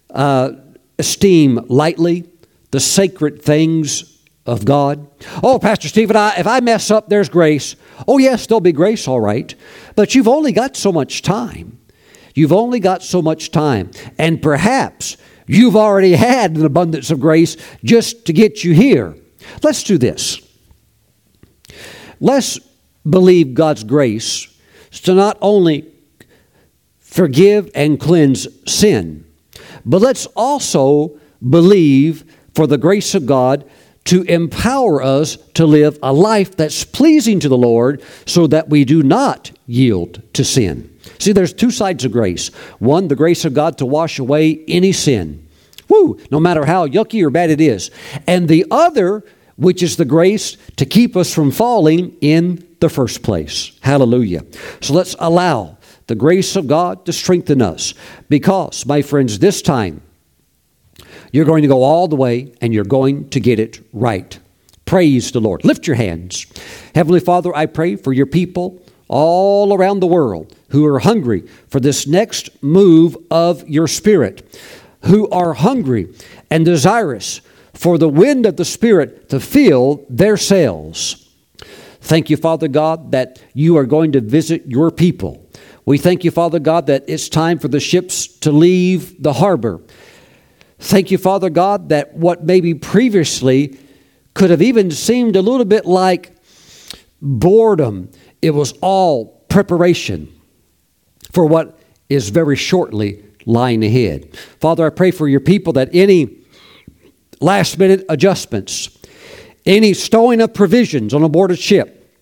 uh, esteem lightly the sacred things of God. Oh, Pastor Stephen, I, if I mess up, there's grace. Oh, yes, there'll be grace, all right. But you've only got so much time. You've only got so much time. And perhaps You've already had an abundance of grace just to get you here. Let's do this. Let's believe God's grace to not only forgive and cleanse sin, but let's also believe for the grace of God to empower us to live a life that's pleasing to the Lord so that we do not yield to sin. See, there's two sides of grace. One, the grace of God to wash away any sin. Woo! No matter how yucky or bad it is. And the other, which is the grace to keep us from falling in the first place. Hallelujah. So let's allow the grace of God to strengthen us. Because, my friends, this time, you're going to go all the way and you're going to get it right. Praise the Lord. Lift your hands. Heavenly Father, I pray for your people all around the world who are hungry for this next move of your Spirit, who are hungry and desirous for the wind of the Spirit to fill their sails. Thank you, Father God, that you are going to visit your people. We thank you, Father God, that it's time for the ships to leave the harbor. Thank you, Father God, that what maybe previously could have even seemed a little bit like boredom it was all preparation for what is very shortly lying ahead. Father, I pray for your people that any last minute adjustments, any stowing of provisions on a boarded ship,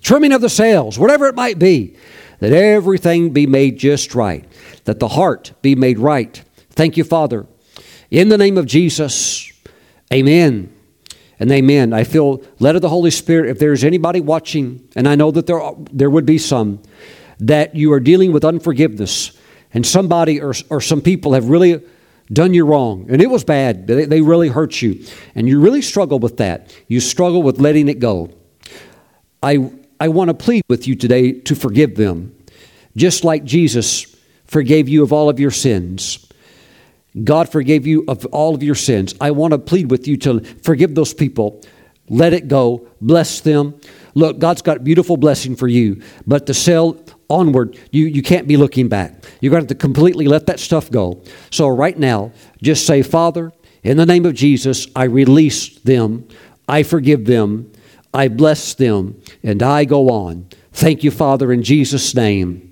trimming of the sails, whatever it might be, that everything be made just right, that the heart be made right. Thank you, Father. In the name of Jesus, amen and amen. I feel led of the Holy Spirit. If there's anybody watching, and I know that there, are, there would be some, that you are dealing with unforgiveness, and somebody or, or some people have really done you wrong, and it was bad, they, they really hurt you, and you really struggle with that. You struggle with letting it go. I, I want to plead with you today to forgive them, just like Jesus forgave you of all of your sins. God forgave you of all of your sins. I want to plead with you to forgive those people. Let it go. Bless them. Look, God's got beautiful blessing for you, but to sail onward, you, you can't be looking back. You're going to have to completely let that stuff go. So, right now, just say, Father, in the name of Jesus, I release them, I forgive them, I bless them, and I go on. Thank you, Father, in Jesus' name.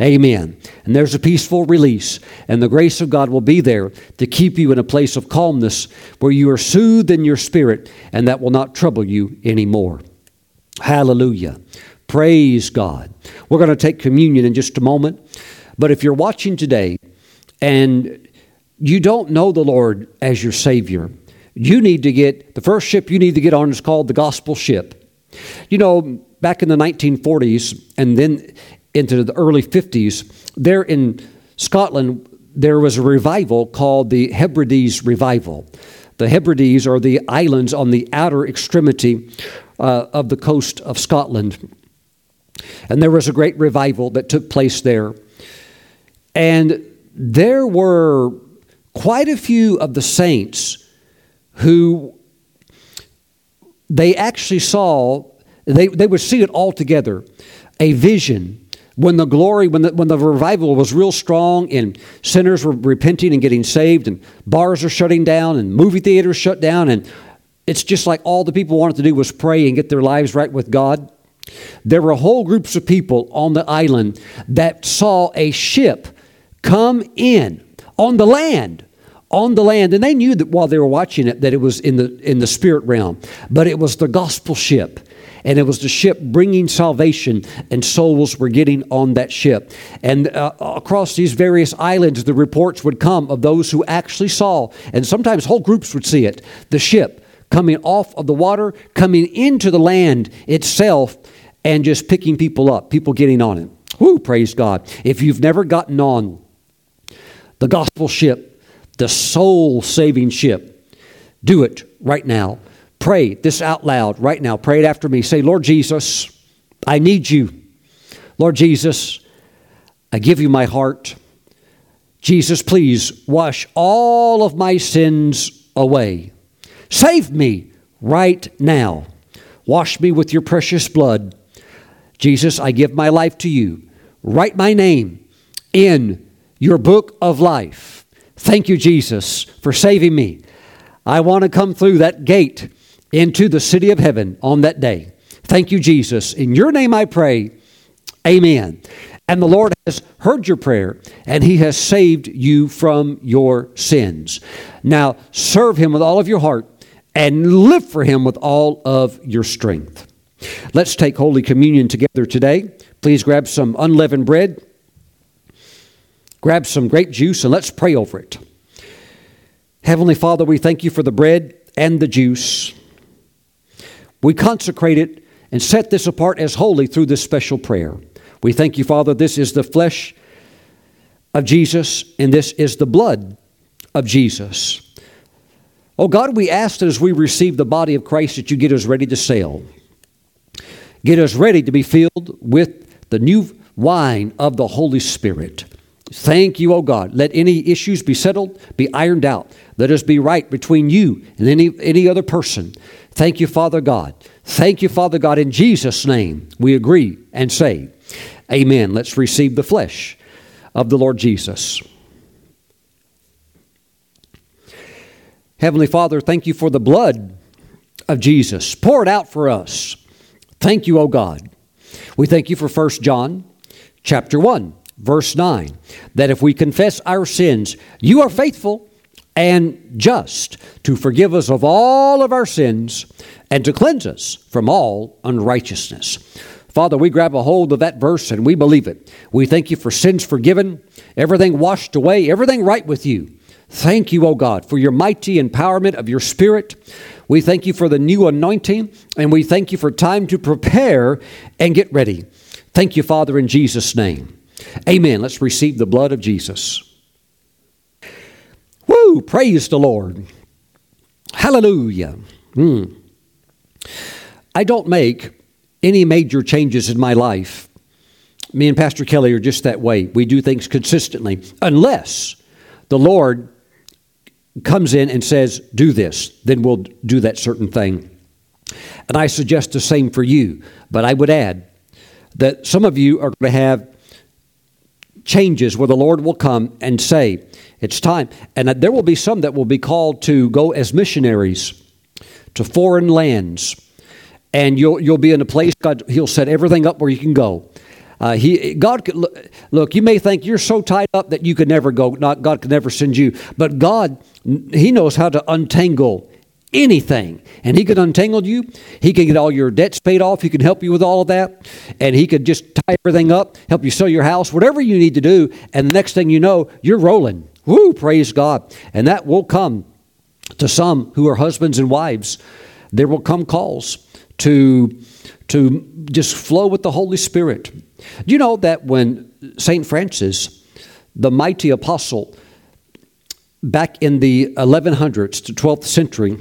Amen. And there's a peaceful release, and the grace of God will be there to keep you in a place of calmness where you are soothed in your spirit, and that will not trouble you anymore. Hallelujah. Praise God. We're going to take communion in just a moment, but if you're watching today and you don't know the Lord as your Savior, you need to get the first ship you need to get on is called the gospel ship. You know, back in the 1940s and then into the early 50s, there in Scotland, there was a revival called the Hebrides Revival. The Hebrides are the islands on the outer extremity uh, of the coast of Scotland. And there was a great revival that took place there. And there were quite a few of the saints who they actually saw, they, they would see it all together a vision. When the glory, when the, when the revival was real strong and sinners were repenting and getting saved, and bars are shutting down, and movie theaters shut down, and it's just like all the people wanted to do was pray and get their lives right with God. There were whole groups of people on the island that saw a ship come in on the land on the land, and they knew that while they were watching it that it was in the in the spirit realm, but it was the gospel ship. And it was the ship bringing salvation, and souls were getting on that ship. And uh, across these various islands, the reports would come of those who actually saw, and sometimes whole groups would see it the ship coming off of the water, coming into the land itself, and just picking people up, people getting on it. Whoo, praise God. If you've never gotten on the gospel ship, the soul saving ship. Do it right now. Pray this out loud right now. Pray it after me. Say, Lord Jesus, I need you. Lord Jesus, I give you my heart. Jesus, please wash all of my sins away. Save me right now. Wash me with your precious blood. Jesus, I give my life to you. Write my name in your book of life. Thank you, Jesus, for saving me. I want to come through that gate into the city of heaven on that day. Thank you, Jesus. In your name I pray. Amen. And the Lord has heard your prayer, and He has saved you from your sins. Now, serve Him with all of your heart and live for Him with all of your strength. Let's take Holy Communion together today. Please grab some unleavened bread grab some grape juice and let's pray over it. Heavenly Father, we thank you for the bread and the juice. We consecrate it and set this apart as holy through this special prayer. We thank you, Father, this is the flesh of Jesus and this is the blood of Jesus. Oh God, we ask that as we receive the body of Christ that you get us ready to sail. Get us ready to be filled with the new wine of the Holy Spirit. Thank you, O God. Let any issues be settled, be ironed out. Let us be right between you and any, any other person. Thank you, Father God. Thank you, Father God. In Jesus' name, we agree and say, Amen. Let's receive the flesh of the Lord Jesus. Heavenly Father, thank you for the blood of Jesus. Pour it out for us. Thank you, O God. We thank you for 1 John chapter 1 verse 9, that if we confess our sins, you are faithful and just to forgive us of all of our sins and to cleanse us from all unrighteousness. Father, we grab a hold of that verse and we believe it. We thank you for sins forgiven, everything washed away, everything right with you. Thank you, O God, for your mighty empowerment of your Spirit. We thank you for the new anointing, and we thank you for time to prepare and get ready. Thank you, Father, in Jesus' name. Amen. Let's receive the blood of Jesus. Woo! Praise the Lord. Hallelujah. Mm. I don't make any major changes in my life. Me and Pastor Kelly are just that way. We do things consistently, unless the Lord comes in and says, Do this, then we'll do that certain thing. And I suggest the same for you. But I would add that some of you are going to have changes where the Lord will come and say, It's time. And there will be some that will be called to go as missionaries to foreign lands. And you'll, you'll be in a place, God, He'll set everything up where you can go. Uh, he, God could look, look, you may think you're so tied up that you could never go, not, God could never send you. But God, He knows how to untangle anything. And He could untangle you. He could get all your debts paid off. He could help you with all of that. And He could just tie everything up, help you sell your house, whatever you need to do. And the next thing you know, you're rolling. Woo, praise God. And that will come to some who are husbands and wives. There will come calls to, to just flow with the Holy Spirit. Do you know that when St. Francis, the mighty apostle, back in the 1100s to 12th century,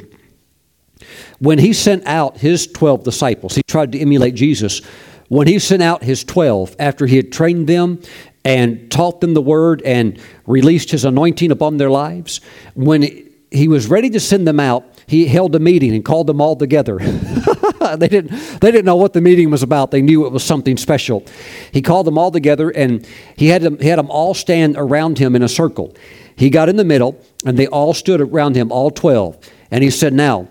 when he sent out his 12 disciples, he tried to emulate Jesus. When he sent out his 12, after he had trained them and taught them the word and released his anointing upon their lives, when he was ready to send them out, he held a meeting and called them all together. (laughs) they, didn't, they didn't know what the meeting was about. They knew it was something special. He called them all together and he had them, he had them all stand around him in a circle. He got in the middle and they all stood around him, all 12. And he said, Now,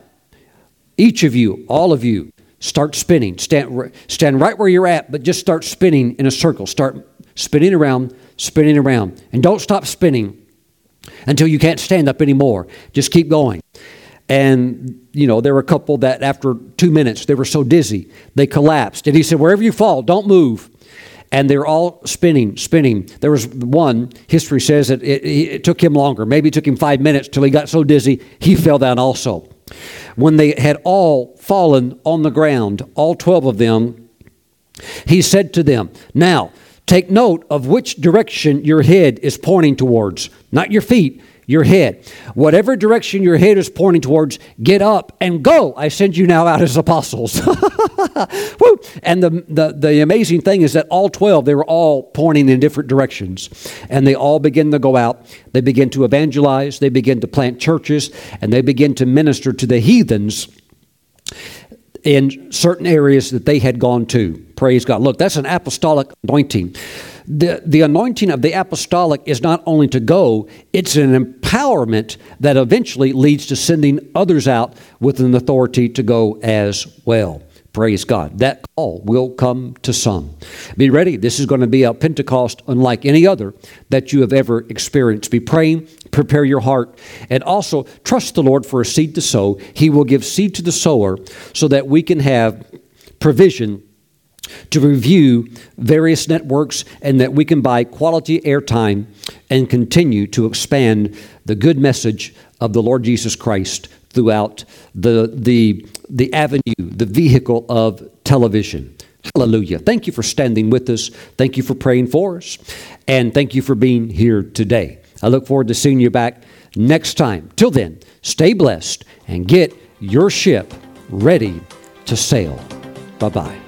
each of you, all of you, start spinning. Stand, stand right where you're at, but just start spinning in a circle. Start spinning around, spinning around. And don't stop spinning until you can't stand up anymore. Just keep going. And, you know, there were a couple that after two minutes, they were so dizzy, they collapsed. And he said, Wherever you fall, don't move. And they're all spinning, spinning. There was one, history says that it, it took him longer. Maybe it took him five minutes till he got so dizzy, he fell down also. When they had all fallen on the ground, all 12 of them, he said to them, Now, take note of which direction your head is pointing towards, not your feet your head. Whatever direction your head is pointing towards, get up and go. I send you now out as apostles. (laughs) and the, the, the amazing thing is that all 12, they were all pointing in different directions. And they all begin to go out. They begin to evangelize. They begin to plant churches. And they begin to minister to the heathens in certain areas that they had gone to. Praise God. Look, that's an apostolic anointing the, the anointing of the apostolic is not only to go, it's an empowerment that eventually leads to sending others out with an authority to go as well. Praise God. That call will come to some. Be ready. This is going to be a Pentecost unlike any other that you have ever experienced. Be praying, prepare your heart, and also trust the Lord for a seed to sow. He will give seed to the sower so that we can have provision to review various networks and that we can buy quality airtime and continue to expand the good message of the Lord Jesus Christ throughout the, the, the avenue, the vehicle of television. Hallelujah. Thank you for standing with us. Thank you for praying for us. And thank you for being here today. I look forward to seeing you back next time. Till then, stay blessed and get your ship ready to sail. Bye bye.